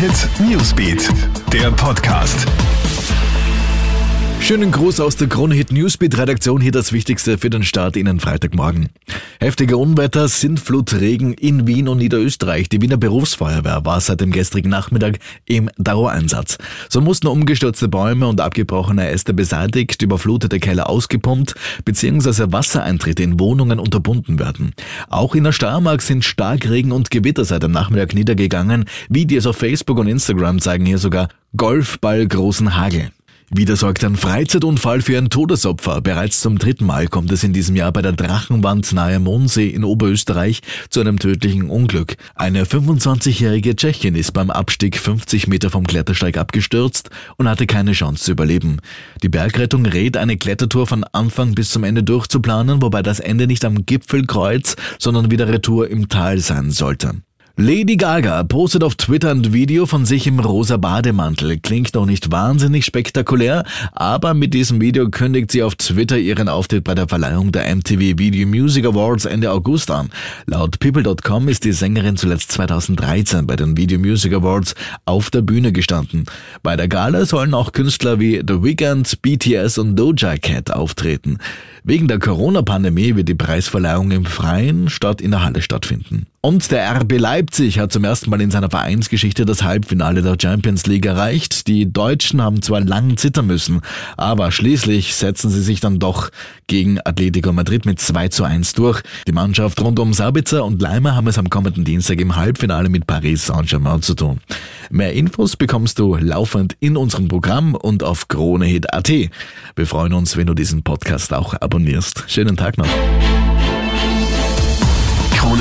Hit Newsbeat, der Podcast. Schönen Gruß aus der Krone Hit Newsbeat Redaktion. Hier das Wichtigste für den Start in den Freitagmorgen. Heftige Unwetter, Sintflutregen in Wien und Niederösterreich. Die Wiener Berufsfeuerwehr war seit dem gestrigen Nachmittag im Dauereinsatz. So mussten umgestürzte Bäume und abgebrochene Äste beseitigt, überflutete Keller ausgepumpt bzw. Wassereintritte in Wohnungen unterbunden werden. Auch in der Steiermark sind Starkregen und Gewitter seit dem Nachmittag niedergegangen. Videos auf Facebook und Instagram zeigen hier sogar Golfball großen Hagel. Wieder sorgt ein Freizeitunfall für ein Todesopfer. Bereits zum dritten Mal kommt es in diesem Jahr bei der Drachenwand nahe Mondsee in Oberösterreich zu einem tödlichen Unglück. Eine 25-jährige Tschechin ist beim Abstieg 50 Meter vom Klettersteig abgestürzt und hatte keine Chance zu überleben. Die Bergrettung rät, eine Klettertour von Anfang bis zum Ende durchzuplanen, wobei das Ende nicht am Gipfelkreuz, sondern wieder Retour im Tal sein sollte. Lady Gaga postet auf Twitter ein Video von sich im rosa Bademantel. Klingt noch nicht wahnsinnig spektakulär, aber mit diesem Video kündigt sie auf Twitter ihren Auftritt bei der Verleihung der MTV Video Music Awards Ende August an. Laut People.com ist die Sängerin zuletzt 2013 bei den Video Music Awards auf der Bühne gestanden. Bei der Gala sollen auch Künstler wie The Weeknd, BTS und Doja Cat auftreten. Wegen der Corona-Pandemie wird die Preisverleihung im Freien statt in der Halle stattfinden. Und der RB Leipzig hat zum ersten Mal in seiner Vereinsgeschichte das Halbfinale der Champions League erreicht. Die Deutschen haben zwar lang zittern müssen, aber schließlich setzen sie sich dann doch gegen Atletico Madrid mit 2 zu 1 durch. Die Mannschaft rund um Sabitzer und Leimer haben es am kommenden Dienstag im Halbfinale mit Paris Saint-Germain zu tun. Mehr Infos bekommst du laufend in unserem Programm und auf KroneHit.at. Wir freuen uns, wenn du diesen Podcast auch abonnierst. Schönen Tag noch.